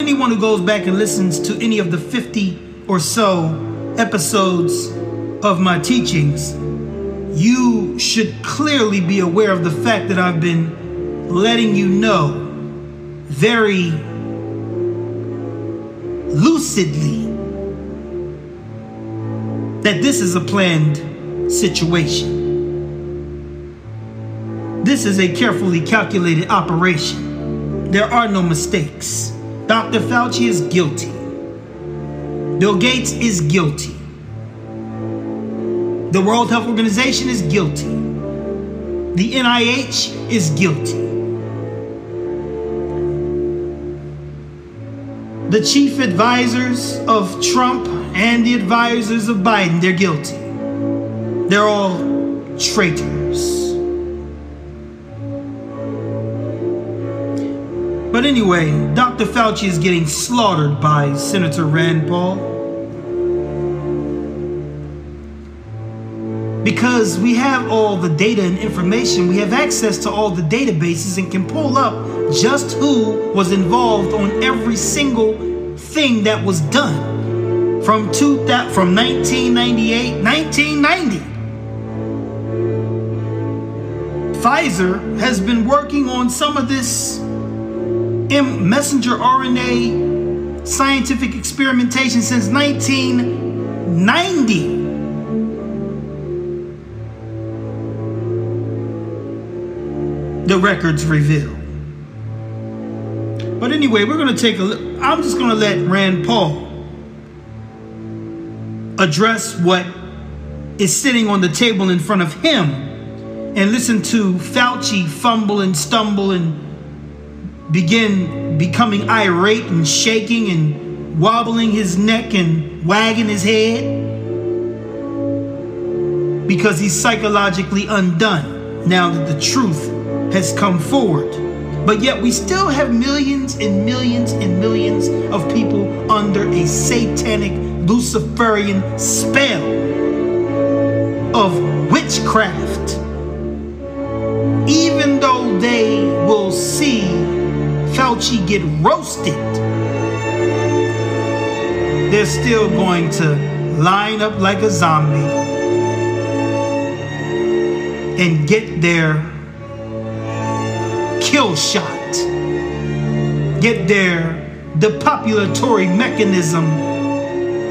anyone who goes back and listens to any of the 50 or so episodes of my teachings, you should clearly be aware of the fact that I've been letting you know very lucidly that this is a planned situation. This is a carefully calculated operation. There are no mistakes. Dr. Fauci is guilty. Bill Gates is guilty. The World Health Organization is guilty. The NIH is guilty. The chief advisors of Trump and the advisors of Biden, they're guilty. They're all traitors. But anyway, Dr. Fauci is getting slaughtered by Senator Rand Paul. Because we have all the data and information, we have access to all the databases and can pull up just who was involved on every single thing that was done from two, from 1998, 1990. Pfizer has been working on some of this messenger RNA scientific experimentation since 1990. The records reveal. But anyway, we're going to take a look. I'm just going to let Rand Paul address what is sitting on the table in front of him and listen to Fauci fumble and stumble and begin becoming irate and shaking and wobbling his neck and wagging his head because he's psychologically undone now that the truth has come forward. But yet, we still have millions and millions and millions of people under a satanic Luciferian spell of witchcraft. Even though they will see Fauci get roasted, they're still going to line up like a zombie and get their kill shot, get their depopulatory mechanism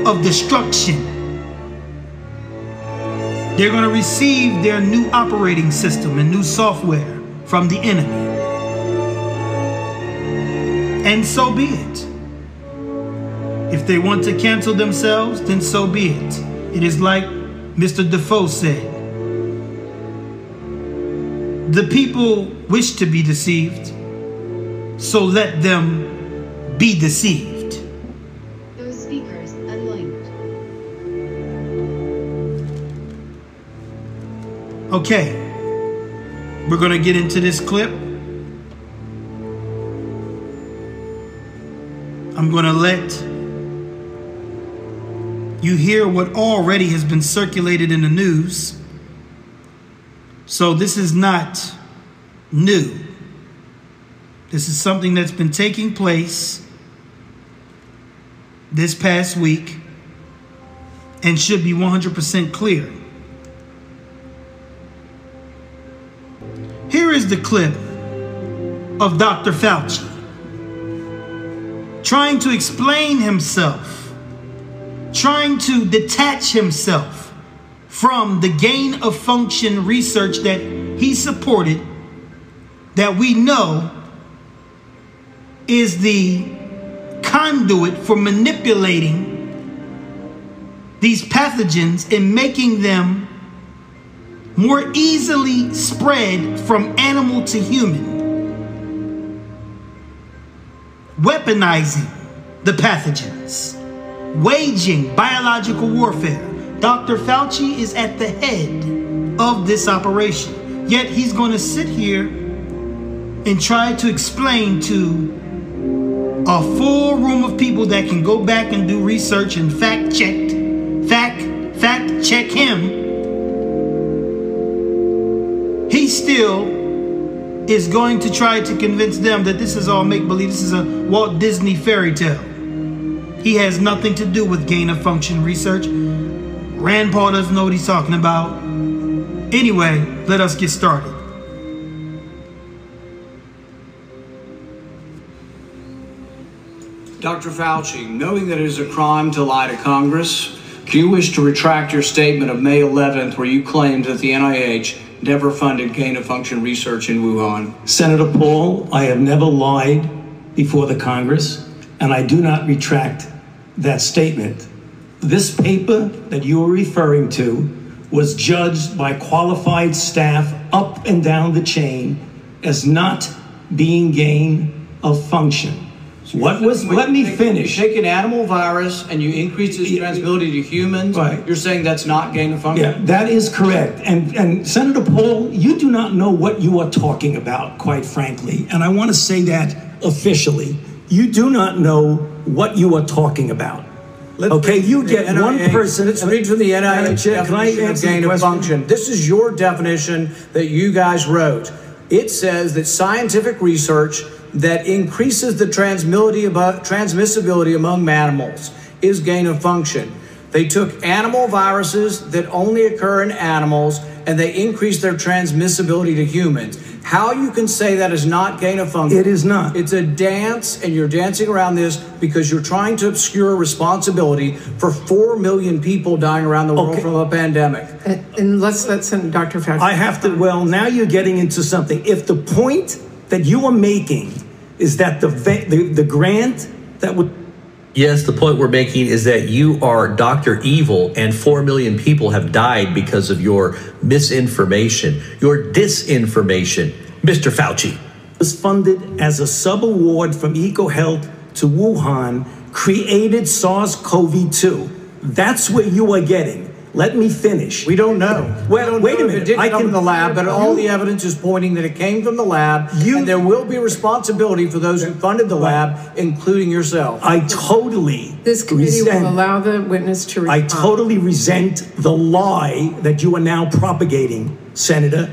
of destruction. They're going to receive their new operating system and new software from the enemy. And so be it. If they want to cancel themselves, then so be it. It is like Mr. Defoe said the people wish to be deceived, so let them be deceived. Those speakers unlinked. Okay, we're going to get into this clip. I'm going to let you hear what already has been circulated in the news. So, this is not new. This is something that's been taking place this past week and should be 100% clear. Here is the clip of Dr. Fauci trying to explain himself, trying to detach himself from the gain of function research that he supported, that we know is the conduit for manipulating these pathogens and making them more easily spread from animal to human weaponizing the pathogens, waging biological warfare. Dr. Fauci is at the head of this operation. Yet he's going to sit here and try to explain to a full room of people that can go back and do research and fact check, fact, fact check him. He's still is going to try to convince them that this is all make believe. This is a Walt Disney fairy tale. He has nothing to do with gain of function research. Rand Paul doesn't know what he's talking about. Anyway, let us get started. Dr. Fauci, knowing that it is a crime to lie to Congress, do you wish to retract your statement of May 11th where you claimed that the NIH never funded gain of function research in Wuhan? Senator Paul, I have never lied before the Congress, and I do not retract that statement. This paper that you are referring to was judged by qualified staff up and down the chain as not being gain of function. What was, Wait, let me you finish. take an animal virus and you increase its transmissibility to humans. Right. You're saying that's not gain of function? Yeah, that is correct. And, and Senator Paul, you do not know what you are talking about, quite frankly. And I want to say that officially. You do not know what you are talking about. Let's okay, you get the one person. Let's read from the NIH Chair, can I definition of answer gain of function. This is your definition that you guys wrote. It says that scientific research that increases the transmissibility among mammals is gain of function. They took animal viruses that only occur in animals and they increased their transmissibility to humans. How you can say that is not gain of function? It is not. It's a dance, and you're dancing around this because you're trying to obscure responsibility for four million people dying around the world Okay. from a pandemic. And and let's let Sen- Dr. Fauci. I have to, well, now you're getting into something. If the point that you are making is that the, the, the grant that would Yes, the point we're making is that you are Dr. Evil and 4 million people have died because of your misinformation, your disinformation. Mr. Fauci. was funded as a subaward from EcoHealth to Wuhan created SARS-CoV-2. That's what you are getting. Let me finish. We don't know. Well, we don't wait a know if minute. It didn't I come can- from the lab, but all the evidence is pointing that it came from the lab, You- and there will be responsibility for those who funded the lab, including yourself. I totally This committee resent, will allow the witness to I totally resent the lie that you are now propagating, Senator,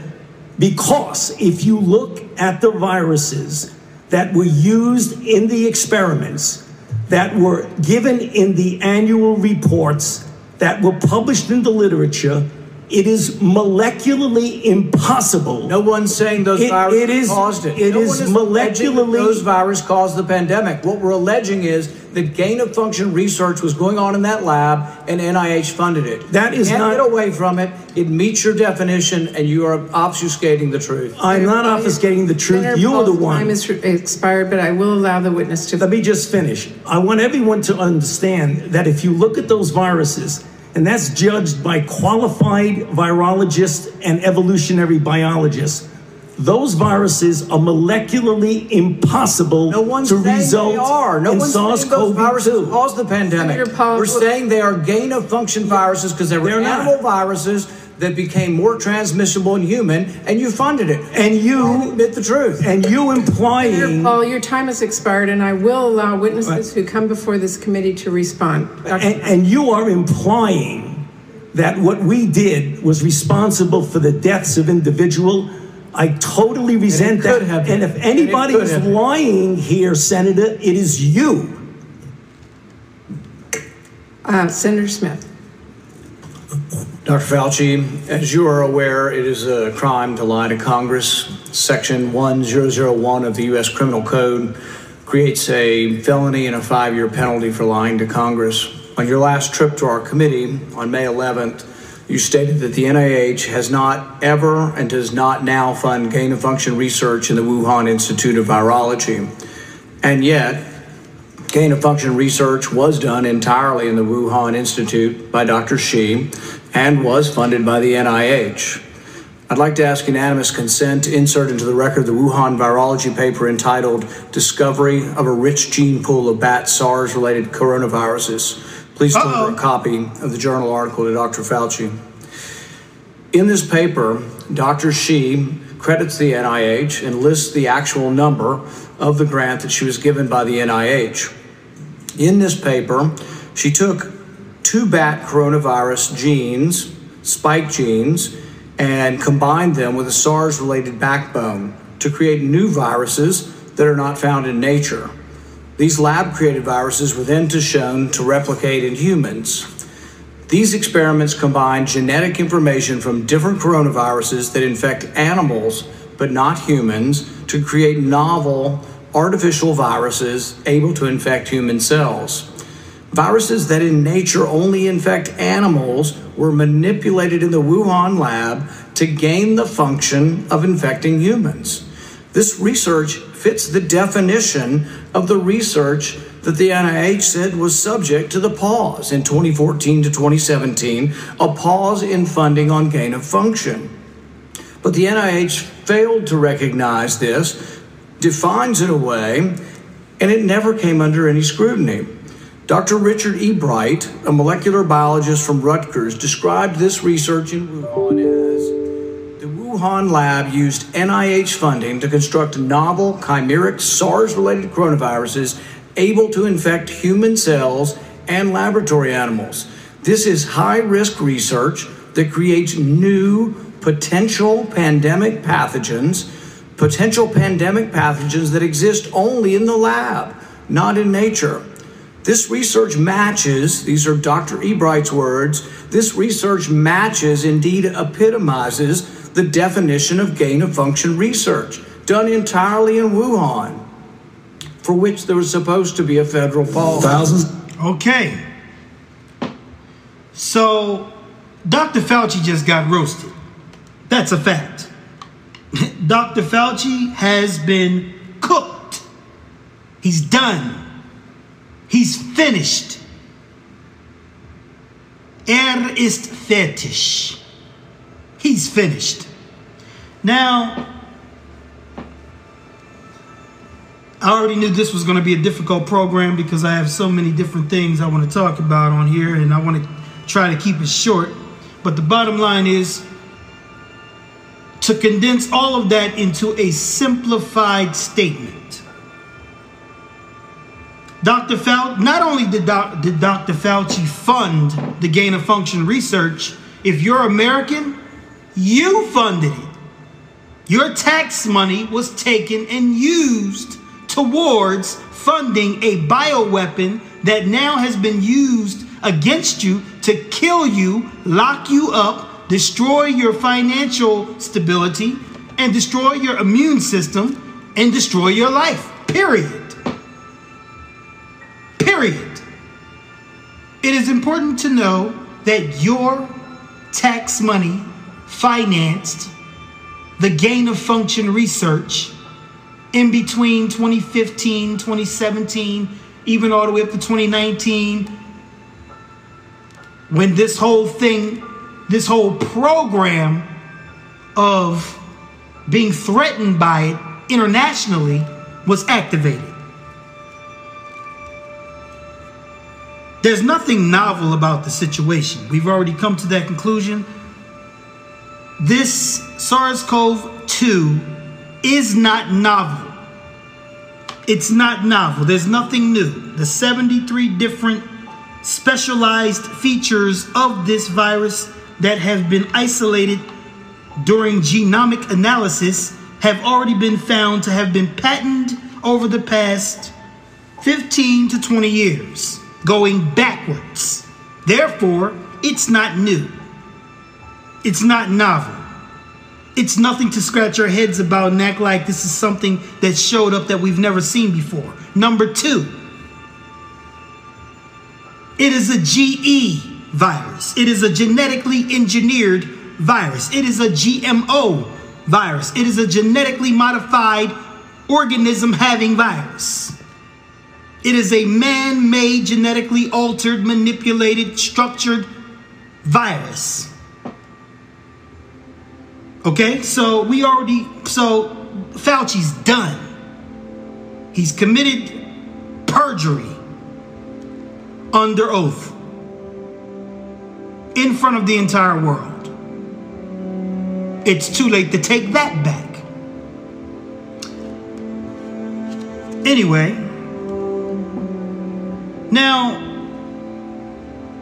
because if you look at the viruses that were used in the experiments, that were given in the annual reports, that were published in the literature, it is molecularly impossible. No one's saying those It- viruses it is- caused it. it no is one is alleging that molecularly- those viruses caused the pandemic. What we're alleging is that gain of function research was going on in that lab, and NIH funded it. That is you can't not- get away from it. It meets your definition, and you are obfuscating the truth. I'm not obfuscating the truth. Senator You're the one. Time is expired, but I will allow the witness to. Let me just finish. I want everyone to understand that if you look at those viruses, and that's judged by qualified virologists and evolutionary biologists, those viruses are molecularly impossible No one's to saying result they are. No in one's saying those viruses SARS-CoV-2. caused the pandemic. Paul- We're saying they are gain of function viruses because they were They're not. animal viruses that became more transmissible in human, and you funded it. And you- admit the truth. And you Senator implying, Paul, your time has expired, and I will allow witnesses Right. who come before this committee to respond. And, and you are implying that what we did was responsible for the deaths of individual. I totally resent could that. And if anybody could is lying here, Senator, it is you. Uh, Senator Smith. Dr. Fauci, as you are aware, it is a crime to lie to Congress. Section 1001 of the U.S. Criminal Code creates a felony and a five year penalty for lying to Congress. On your last trip to our committee on May 11th, you stated that the NIH has not ever and does not now fund gain of function research in the Wuhan Institute of Virology. And yet, gain of function research was done entirely in the Wuhan Institute by Dr. Shi and was funded by the NIH. I'd like to ask unanimous consent to insert into the record the Wuhan virology paper entitled Discovery of a Rich Gene Pool of Bat SARS related Coronaviruses. Please deliver Uh-oh. a copy of the journal article to Dr. Fauci. In this paper, Dr. Shi credits the NIH and lists the actual number of the grant that she was given by the NIH. In this paper, she took two bat coronavirus genes, spike genes, and combined them with a SARS related backbone. to create new viruses that are not found in nature. These lab created viruses were then to shown to replicate in humans. These experiments combine genetic information from different coronaviruses that infect animals but not humans to create novel artificial viruses able to infect human cells. Viruses that in nature only infect animals were manipulated in the Wuhan lab to gain the function of infecting humans. This research fits the definition of the research that the NIH said was subject to the pause in 2014 to 2017, a pause in funding on gain of function. But the NIH failed to recognize this, defines it away, and it never came under any scrutiny. Dr. Richard E. Bright, a molecular biologist from Rutgers, described this research in Wuhan as the Wuhan lab used NIH funding to construct novel chimeric SARS related coronaviruses able to infect human cells and laboratory animals. This is high risk research that creates new potential pandemic pathogens, potential pandemic pathogens that exist only in the lab, not in nature. This research matches, these are Dr. Ebright's words, this research matches, indeed epitomizes, the definition of gain of function research done entirely in Wuhan, for which there was supposed to be a federal pause. Thousands. Okay. So, Dr. Fauci just got roasted. That's a fact. Dr. Fauci has been cooked. He's done. He's finished. Er ist fertig. He's finished. Now, I already knew this was going to be a difficult program because I have so many different things I want to talk about on here and I want to try to keep it short. But the bottom line is to condense all of that into a simplified statement. Dr. Fauci, not only did, doc, did Dr. Fauci fund the gain of function research, if you're American, you funded it. Your tax money was taken and used towards funding a bioweapon that now has been used against you to kill you, lock you up, destroy your financial stability, and destroy your immune system and destroy your life. Period. Period. It is important to know that your tax money financed the gain of function research in between 2015, 2017, even all the way up to 2019, when this whole thing, this whole program of being threatened by it internationally was activated. There's nothing novel about the situation. We've already come to that conclusion. This SARS CoV 2 is not novel. It's not novel. There's nothing new. The 73 different specialized features of this virus that have been isolated during genomic analysis have already been found to have been patented over the past 15 to 20 years, going backwards. Therefore, it's not new. It's not novel. It's nothing to scratch our heads about and act like this is something that showed up that we've never seen before. Number two, it is a GE virus. It is a genetically engineered virus. It is a GMO virus. It is a genetically modified organism having virus. It is a man made, genetically altered, manipulated, structured virus. Okay, so we already, so Fauci's done. He's committed perjury under oath in front of the entire world. It's too late to take that back. Anyway, now,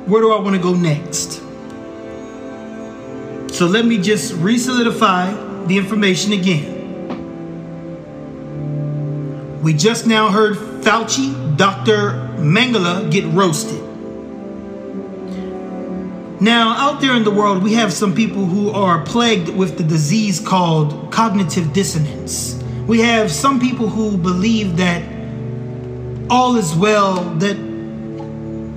where do I want to go next? So let me just re solidify the information again. We just now heard Fauci, Dr. Mengele get roasted. Now, out there in the world, we have some people who are plagued with the disease called cognitive dissonance. We have some people who believe that all is well, that,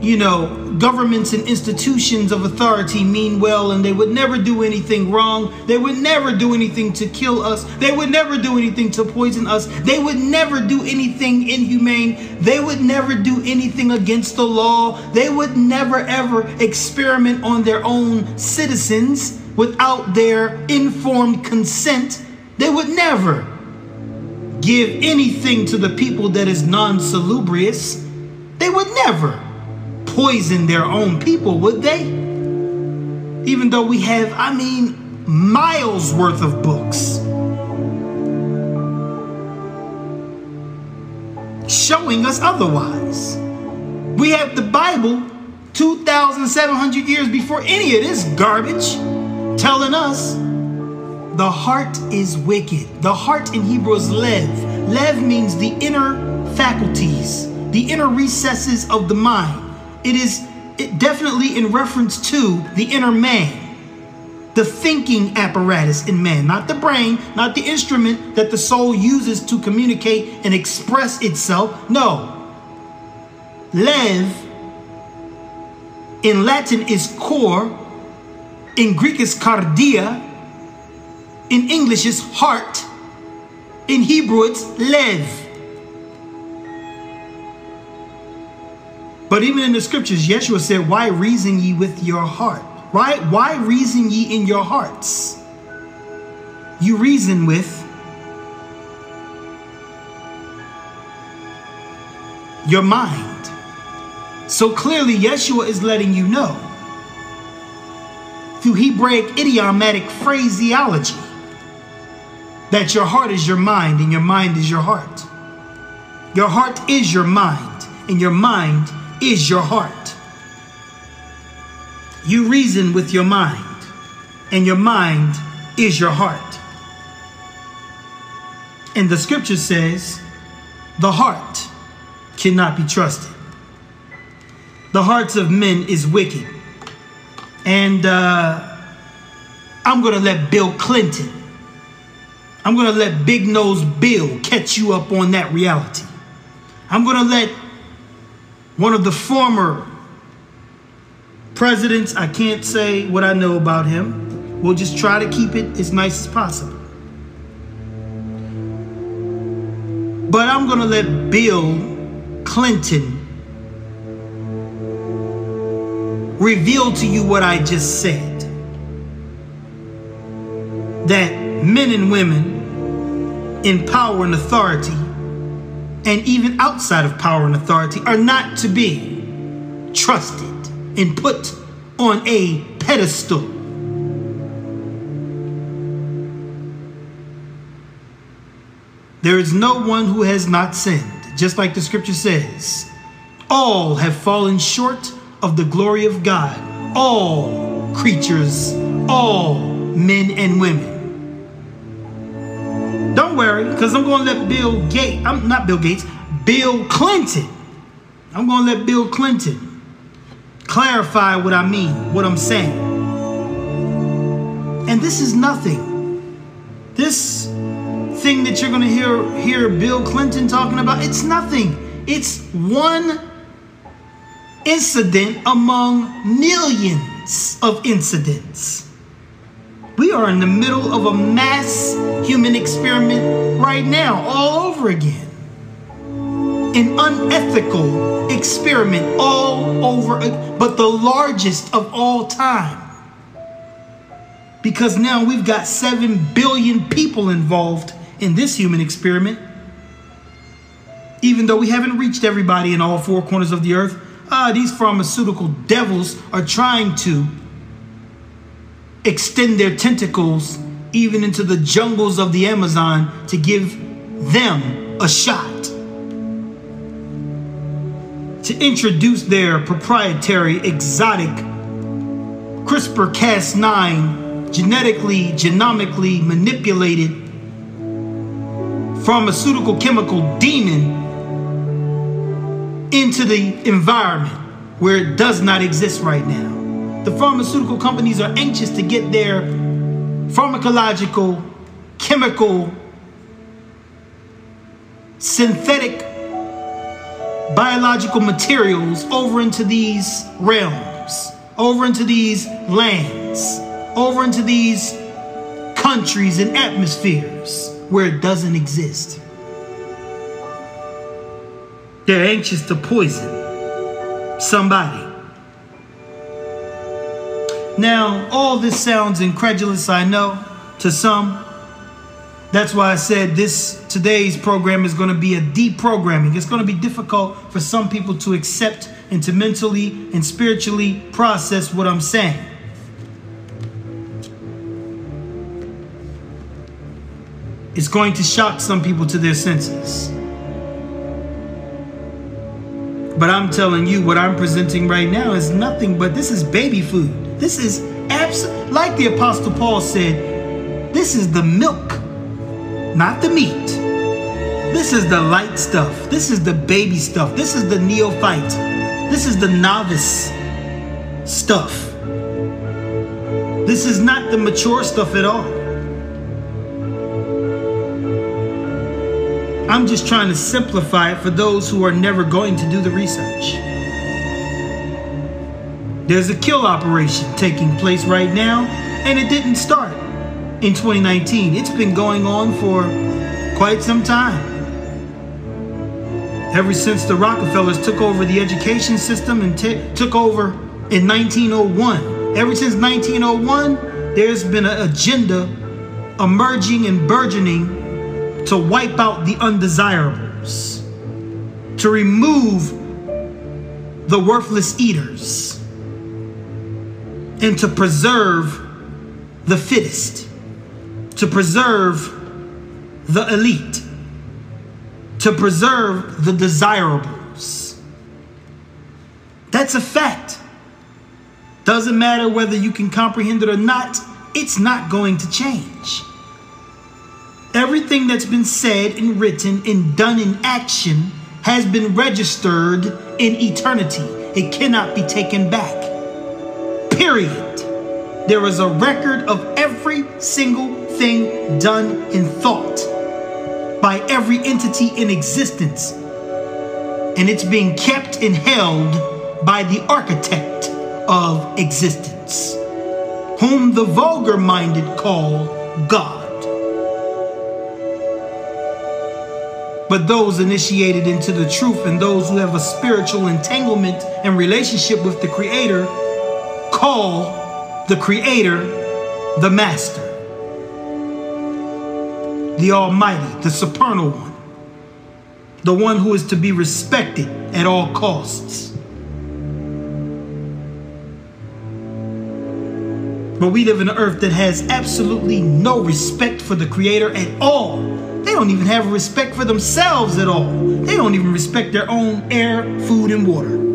you know, governments and institutions of authority mean well and they would never do anything wrong. They would never do anything to kill us. They would never do anything to poison us. They would never do anything inhumane. They would never do anything against the law. They would never ever experiment on their own citizens without their informed consent. They would never give anything to the people that is non salubrious. They would never poison their own people, would they? Even though we have, I mean, miles worth of books showing us otherwise. We have the Bible 2,700 years before any of this garbage telling us the heart is wicked. The heart in Hebrew is lev. Lev means the inner faculties, the inner recesses of the mind. It is definitely in reference to the inner man, the thinking apparatus in man, not the brain, not the instrument that the soul uses to communicate and express itself. No. Lev in Latin is core, in Greek is cardia, in English is heart, in Hebrew it's lev. But even in the scriptures, Yeshua said, Why reason ye with your heart? Right? Why reason ye in your hearts? You reason with your mind. So clearly, Yeshua is letting you know through Hebraic idiomatic phraseology that your heart is your mind and your mind is your heart. Your heart is your mind and your mind is your heart. You reason with your mind, and your mind is your heart. And the scripture says, the heart cannot be trusted. The hearts of men is wicked. And uh, I'm going to let Bill Clinton, I'm going to let Big Nose Bill catch you up on that reality. I'm going to let one of the former presidents, I can't say what I know about him. We'll just try to keep it as nice as possible. But I'm going to let Bill Clinton reveal to you what I just said. That men and women in power and authority and even outside of power and authority are not to be trusted and put on a pedestal. There is no one who has not sinned, just like the scripture says. All have fallen short of the glory of God. All creatures, all men and women. Don't worry, because I'm going to let Bill Gates, I'm not Bill Gates, Bill Clinton. I'm going to let Bill Clinton clarify what I mean, what I'm saying. And this is nothing. This thing that you're going to hear hear Bill Clinton talking about, it's nothing. It's one incident among millions of incidents. We are in the middle of a mass human experiment right now, all over again. An unethical experiment all over, but the largest of all time. Because now we've got 7 billion people involved in this human experiment. Even though we haven't reached everybody in all four corners of the earth, ah, these pharmaceutical devils are trying to extend their tentacles even into the jungles of the Amazon to give them a shot. To introduce their proprietary exotic CRISPR Cas9 genetically, genomically manipulated pharmaceutical chemical demon into the environment where it does not exist right now. The pharmaceutical companies are anxious to get their pharmacological, chemical, synthetic, biological materials over into these realms, over into these lands, over into these countries and atmospheres where it doesn't exist. They're anxious to poison somebody. Now, all this sounds incredulous, I know, to some. That's why I said this today's program is going to be a deep programming. It's going to be difficult for some people to accept and to mentally and spiritually process what I'm saying. It's going to shock some people to their senses. But I'm telling you, what I'm presenting right now is nothing but this is baby food. This is abs- like the Apostle Paul said, this is the milk, not the meat. This is the light stuff. This is the baby stuff. This is the neophyte. This is the novice stuff. This is not the mature stuff at all. I'm just trying to simplify it for those who are never going to do the research. There's a kill operation taking place right now, and it didn't start in 2019. It's been going on for quite some time. Ever since the Rockefellers took over the education system and t- took over in 1901. Ever since 1901, there's been an agenda emerging and burgeoning to wipe out the undesirables, to remove the worthless eaters, and to preserve the fittest, to preserve the elite, to preserve the desirables. That's a fact. Doesn't matter whether you can comprehend it or not, it's not going to change. Everything that's been said and written and done in action has been registered in eternity. It cannot be taken back. Period. There is a record of every single thing done in thought by every entity in existence. And it's being kept and held by the architect of existence, whom the vulgar minded call God. But those initiated into the truth and those who have a spiritual entanglement and relationship with the Creator call the Creator the Master, the Almighty, the Supernal One, the one who is to be respected at all costs. But we live in an earth that has absolutely no respect for the Creator at all. They don't even have respect for themselves at all. They don't even respect their own air, food, and water.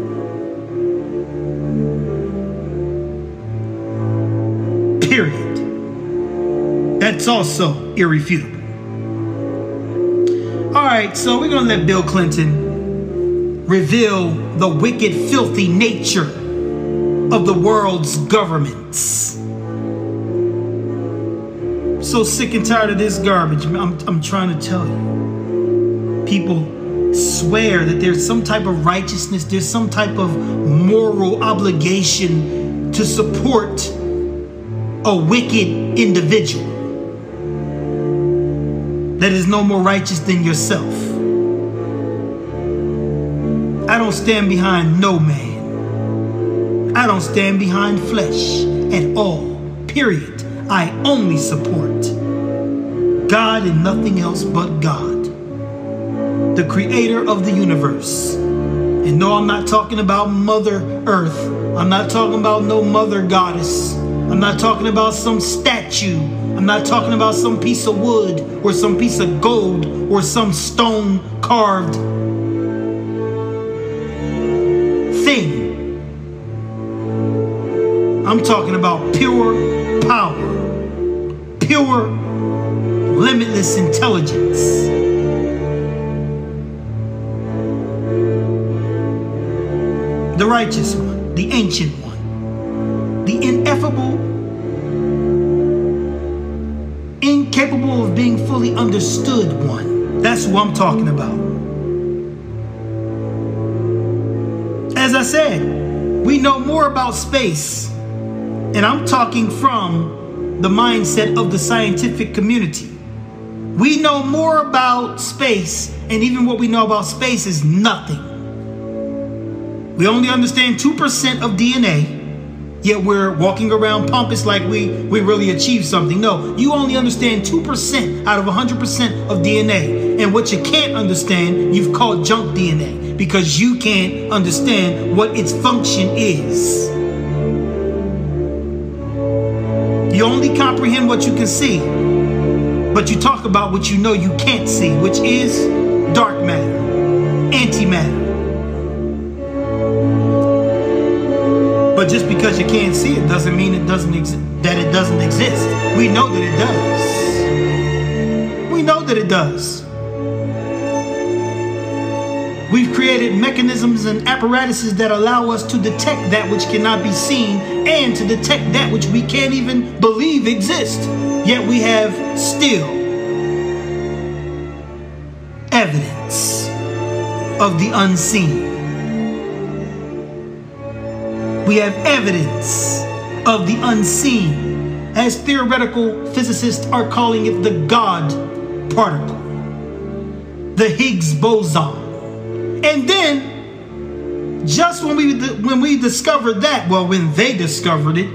That's also irrefutable. All right, so we're going to let Bill Clinton reveal the wicked, filthy nature of the world's governments so sick and tired of this garbage. I'm, I'm trying to tell you. People swear that there's some type of righteousness, there's some type of moral obligation to support a wicked individual that is no more righteous than yourself. I don't stand behind no man. I don't stand behind flesh at all. Period. I only support God and nothing else but God, the creator of the universe. And no, I'm not talking about Mother Earth. I'm not talking about no Mother Goddess. I'm not talking about some statue. I'm not talking about some piece of wood or some piece of gold or some stone carved thing. I'm talking about pure power, pure, limitless intelligence. The righteous one, the ancient one ineffable, incapable of being fully understood one. That's who I'm talking about. As I said, we know more about space, and I'm talking from the mindset of the scientific community. We know more about space, and even what we know about space is nothing. We only understand 2% of DNA, yet we're walking around pompous like we, we really achieved something. No, you only understand 2% out of 100% of DNA. And what you can't understand, you've called junk DNA because you can't understand what its function is. You only comprehend what you can see, but you talk about what you know you can't see, which is dark matter, antimatter. But just because you can't see it doesn't mean it doesn't that it doesn't exist. We know that it does. We know that it does. We've created mechanisms and apparatuses that allow us to detect that which cannot be seen and to detect that which we can't even believe exists. Yet we have still evidence of the unseen. We have evidence of the unseen, as theoretical physicists are calling it the God particle, the Higgs boson. And then, just when we when we discovered that, well, when they discovered it,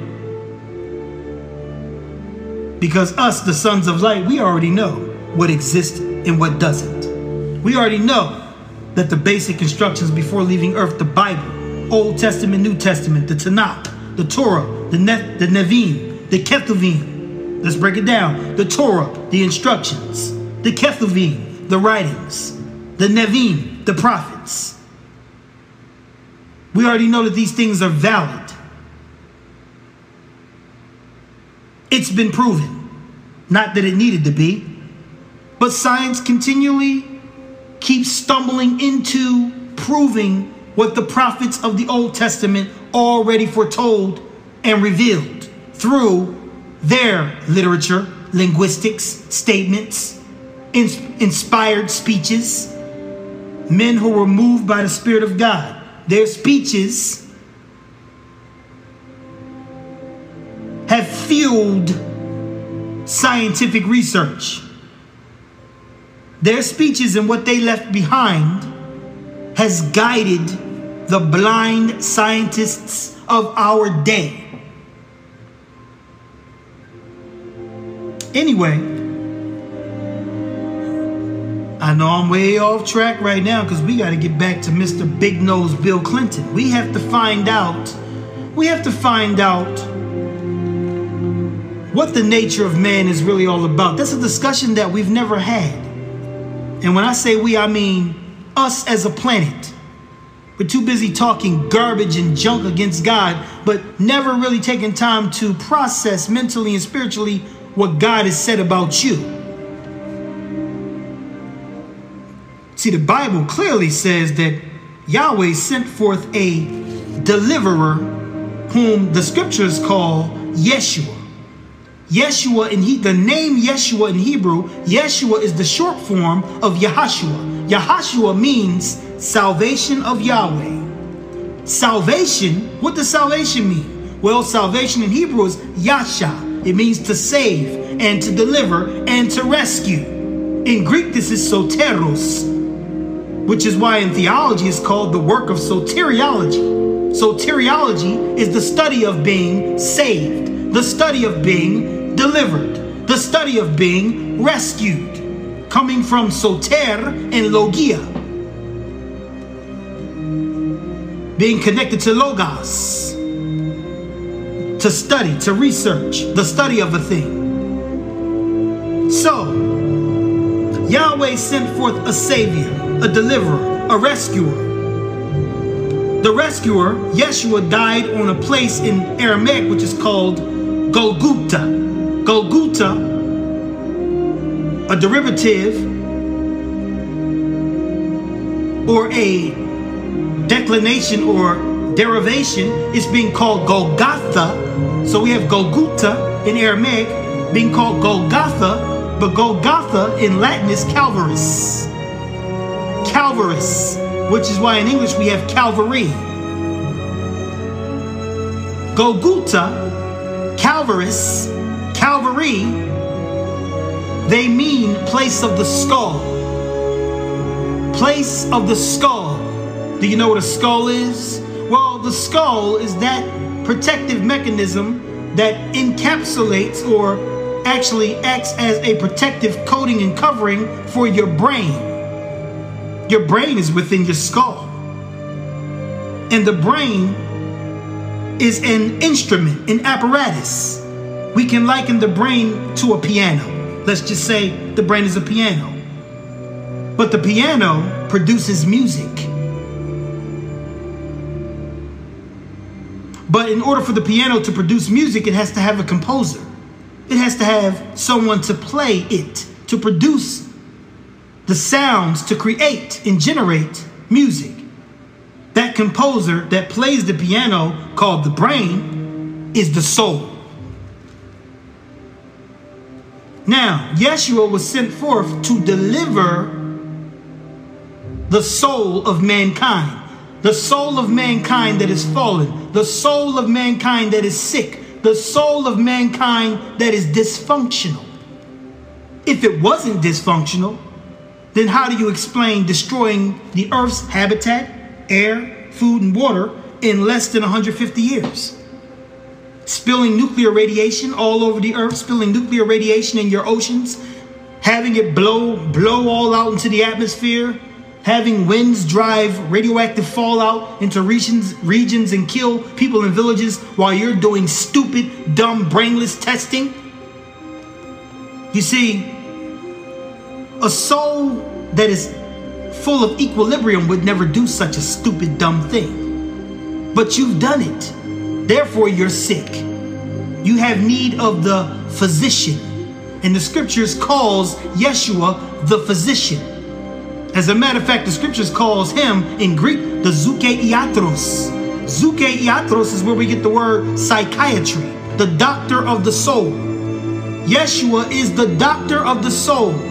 because us, the sons of light, we already know what exists and what doesn't. We already know that the basic instructions before leaving Earth, the Bible, Old Testament, New Testament, the Tanakh, the Torah, the ne- the Nevi'im, the Ketuvim. Let's break it down. The Torah, the instructions, the Ketuvim, the writings, the Nevi'im, the prophets. We already know that these things are valid. It's been proven. Not that it needed to be, but science continually keeps stumbling into proving what the prophets of the Old Testament already foretold and revealed through their literature, linguistics, statements, ins- inspired speeches, men who were moved by the Spirit of God. Their speeches have fueled scientific research. Their speeches and what they left behind has guided the blind scientists of our day. Anyway, I know I'm way off track right now because we got to get back to Mr. Big Nose Bill Clinton. We have to find out, we have to find out what the nature of man is really all about. That's a discussion that we've never had. And when I say we, I mean us as a planet. We're too busy talking garbage and junk against God, but never really taking time to process mentally and spiritually what God has said about you. See, the Bible clearly says that Yahweh sent forth a deliverer whom the scriptures call Yeshua. Yeshua in he, the name Yeshua in Hebrew, Yeshua is the short form of Yahashua. Yahashua means salvation of Yahweh. Salvation, what does salvation mean? Well, salvation in Hebrew is Yasha. It means to save and to deliver and to rescue. In Greek, this is soteros, which is why in theology it's called the work of soteriology. Soteriology is the study of being saved, the study of being delivered, the study of being rescued, coming from soter and logia, being connected to logos, to study, to research, the study of a thing. So, Yahweh sent forth a savior, a deliverer, a rescuer. The rescuer, Yeshua, died on a place in Aramaic which is called Golgotha. Golgotha, a derivative or a declination or derivation, it's being called Golgotha. So we have Golgotha in Aramaic being called Golgotha, but Golgotha in Latin is Calvaris. Calvaris, which is why in English we have Calvary. Golgotha, Calvaris, Calvary, they mean place of the skull. Place of the skull. Do you know what a skull is? Well, the skull is that protective mechanism that encapsulates or actually acts as a protective coating and covering for your brain. Your brain is within your skull. And the brain is an instrument, an apparatus. We can liken the brain to a piano. Let's just say the brain is a piano. But the piano produces music. But in order for the piano to produce music, it has to have a composer. It has to have someone to play it, to produce the sounds, to create and generate music. That composer that plays the piano, called the brain, is the soul. Now, Yeshua was sent forth to deliver the soul of mankind the soul of mankind that is fallen, the soul of mankind that is sick, the soul of mankind that is dysfunctional. If it wasn't dysfunctional, then how do you explain destroying the earth's habitat, air, food, and water in less than 150 years? Spilling nuclear radiation all over the earth, spilling nuclear radiation in your oceans, having it blow blow all out into the atmosphere, having winds drive radioactive fallout into regions, regions and kill people in villages while you're doing stupid, dumb, brainless testing? You see, a soul that is full of equilibrium would never do such a stupid, dumb thing. But you've done it. Therefore, you're sick. You have need of the physician. And the scriptures calls Yeshua the physician. As a matter of fact, the scriptures calls him in Greek the zoukeiatros. Zoukeiatros is where we get the word psychiatry, the doctor of the soul. Yeshua is the doctor of the soul.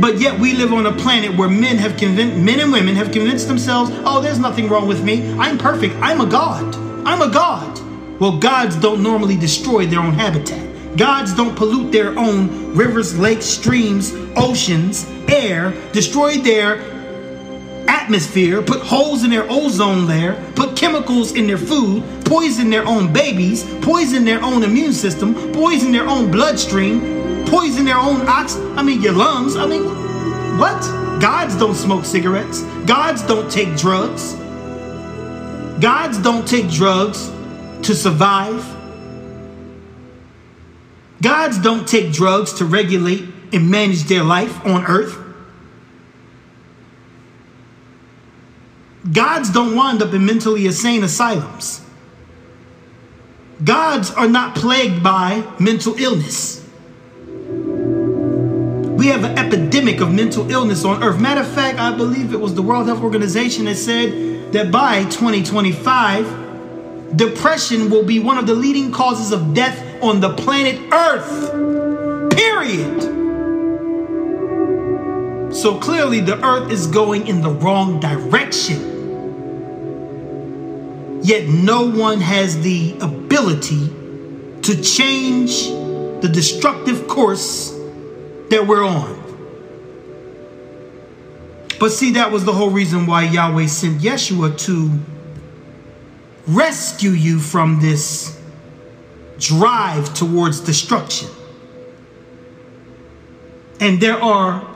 But yet we live on a planet where men have convinced men and women have convinced themselves, oh, there's nothing wrong with me. I'm perfect. I'm a God. I'm a God. Well, gods don't normally destroy their own habitat. Gods don't pollute their own rivers, lakes, streams, oceans, air, destroy their atmosphere, put holes in their ozone layer, put chemicals in their food, poison their own babies, poison their own immune system, poison their own bloodstream, poison their own ox I mean your lungs. I mean what? Gods don't smoke cigarettes. Gods don't take drugs. Gods don't take drugs to survive. Gods don't take drugs to regulate and manage their life on earth. Gods don't wind up in mentally insane asylums. Gods are not plagued by mental illness. We have an epidemic of mental illness on earth. Matter of fact, I believe it was the World Health Organization that said that by 2025, depression will be one of the leading causes of death on the planet Earth. Period. So clearly, the earth is going in the wrong direction. Yet, no one has the ability to change the destructive course that we're on. But see, that was the whole reason why Yahweh sent Yeshua to rescue you from this drive towards destruction. And there are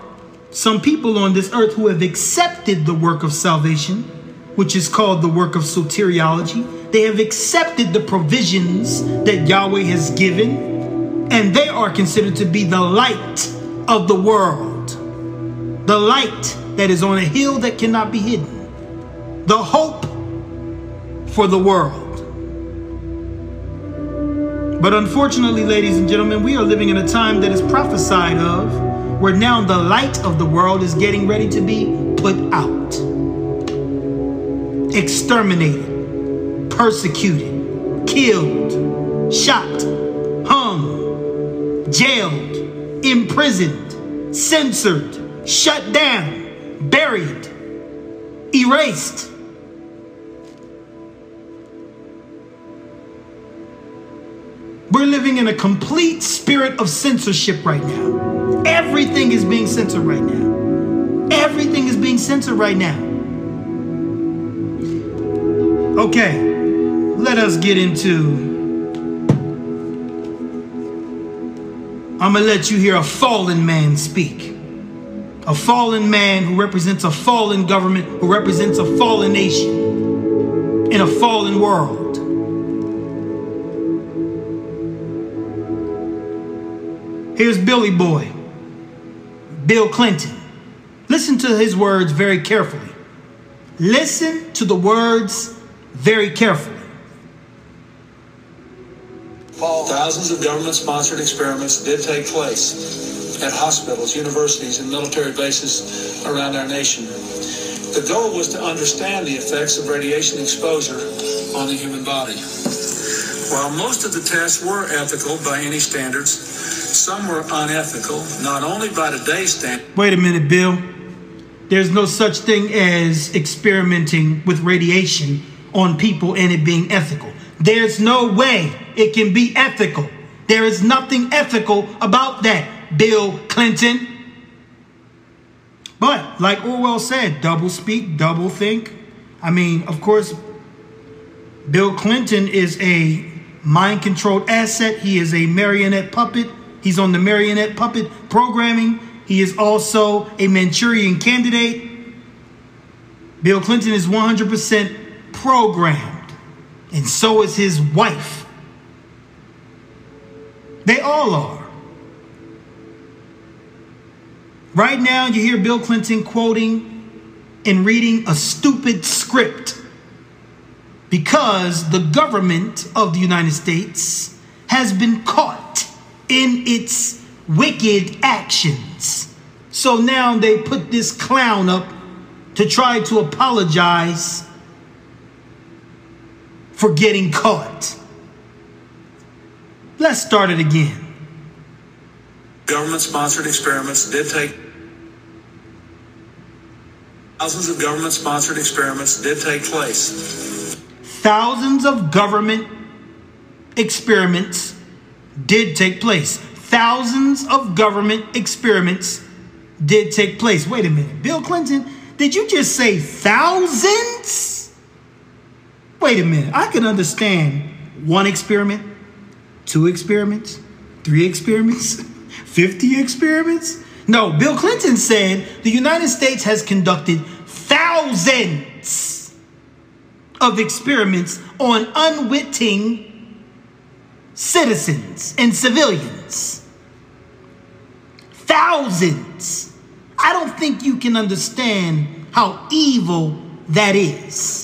some people on this earth who have accepted the work of salvation, which is called the work of soteriology. They have accepted the provisions that Yahweh has given, and they are considered to be the light of the world. The light that is on a hill that cannot be hidden. The hope for the world. But unfortunately, ladies and gentlemen, we are living in a time that is prophesied of, where now the light of the world is getting ready to be put out. exterminated, persecuted, killed, shot, hung, jailed, imprisoned, censored, shut down, buried, erased. We're living in a complete spirit of censorship right now. Everything is being censored right now. Everything is being censored right now. Okay, let us get into. I'm gonna let you hear a fallen man speak. A fallen man who represents a fallen government, who represents a fallen nation in a fallen world. Here's Billy Boy, Bill Clinton. Listen to his words very carefully. Listen to the words very carefully. Thousands of government sponsored experiments did take place at hospitals, universities, and military bases around our nation. The goal was to understand the effects of radiation exposure on the human body. While most of the tests were ethical by any standards, some were unethical, not only by today's standards. Wait a minute, Bill. There's no such thing as experimenting with radiation on people and it being ethical. There's no way it can be ethical. There is nothing ethical about that, Bill Clinton. But, like Orwell said, double speak, double think. I mean, of course, Bill Clinton is a mind controlled asset. He is a marionette puppet. He's on the marionette puppet programming. He is also a Manchurian candidate. Bill Clinton is 100% programmed, and so is his wife. They all are. Right now, you hear Bill Clinton quoting and reading a stupid script because the government of the United States has been caught in its wicked actions. So now they put this clown up to try to apologize for getting caught. Let's start it again. Government sponsored experiments did take thousands of government sponsored experiments did take place. Thousands of government experiments did take place. Thousands of government experiments did take place. Wait a minute. Bill Clinton, did you just say thousands? Wait a minute. I can understand one experiment, two experiments, three experiments, 50 experiments. No, Bill Clinton said the United States has conducted thousands of experiments on unwitting citizens and civilians. Thousands. I don't think you can understand how evil that is.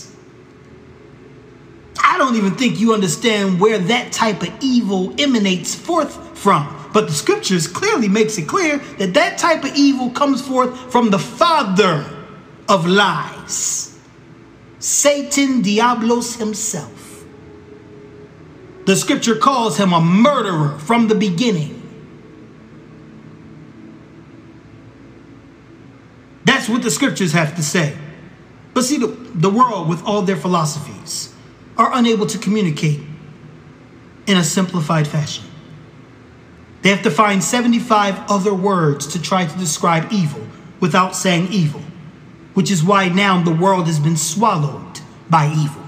I don't even think you understand where that type of evil emanates forth from. But the scriptures clearly makes it clear that that type of evil comes forth from the father of lies. Satan Diablos himself. The scripture calls him a murderer from the beginning. That's what the scriptures have to say. But see, the, the world, with all their philosophies, are unable to communicate in a simplified fashion. They have to find 75 other words to try to describe evil without saying evil, which is why now the world has been swallowed by evil.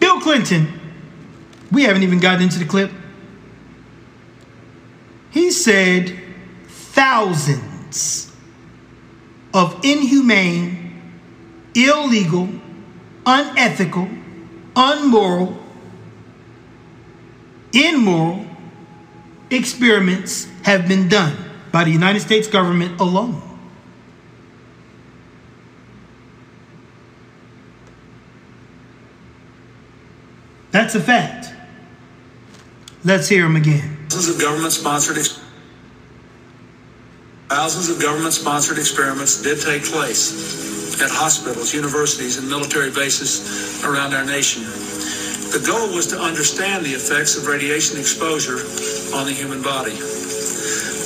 Bill Clinton, we haven't even gotten into the clip. He said thousands of inhumane, illegal, unethical, unmoral, immoral experiments have been done by the United States government alone. That's a fact. Let's hear him again. Thousands of government sponsored thousands of government sponsored experiments did take place at hospitals, universities, and military bases around our nation. The goal was to understand the effects of radiation exposure on the human body.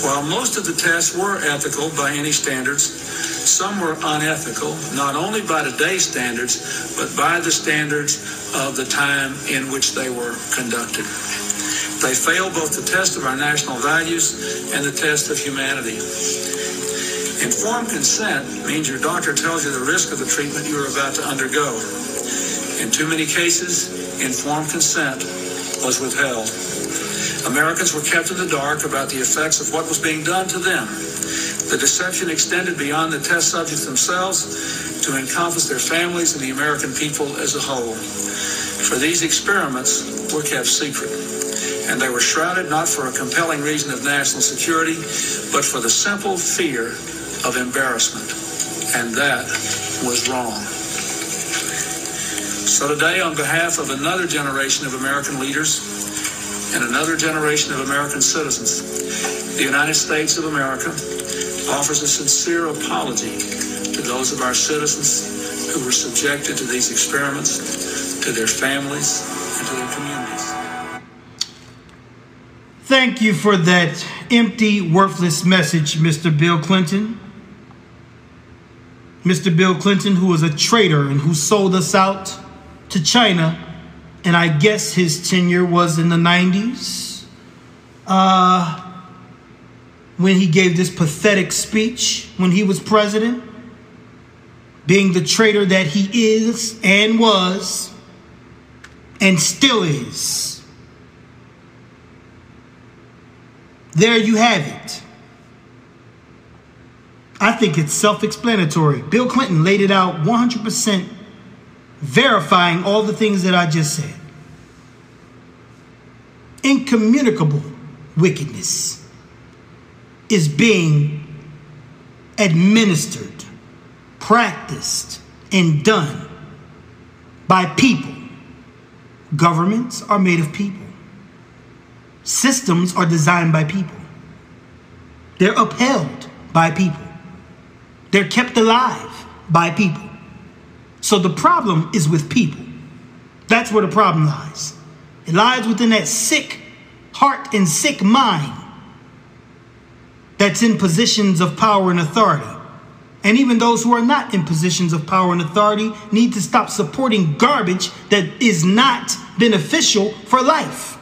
While most of the tests were ethical by any standards, some were unethical, not only by today's standards, but by the standards of the time in which they were conducted. They fail both the test of our national values and the test of humanity. Informed consent means your doctor tells you the risk of the treatment you are about to undergo. In too many cases, informed consent was withheld. Americans were kept in the dark about the effects of what was being done to them. The deception extended beyond the test subjects themselves to encompass their families and the American people as a whole. For these experiments were kept secret, and they were shrouded not for a compelling reason of national security, but for the simple fear of embarrassment. And that was wrong. So today, on behalf of another generation of American leaders, and another generation of American citizens, the United States of America offers a sincere apology to those of our citizens who were subjected to these experiments, to their families, and to their communities. Thank you for that empty, worthless message, Mr. Bill Clinton. Mr. Bill Clinton, who was a traitor and who sold us out to China and I guess his tenure was in the 90s uh, when he gave this pathetic speech when he was president, being the traitor that he is and was and still is. There you have it. I think it's self explanatory. Bill Clinton laid it out 100% verifying all the things that I just said. Incommunicable wickedness is being administered, practiced, and done by people. Governments are made of people. Systems are designed by people. They're upheld by people. They're kept alive by people. So the problem is with people. That's where the problem lies. It lies within that sick heart and sick mind that's in positions of power and authority. And even those who are not in positions of power and authority need to stop supporting garbage that is not beneficial for life.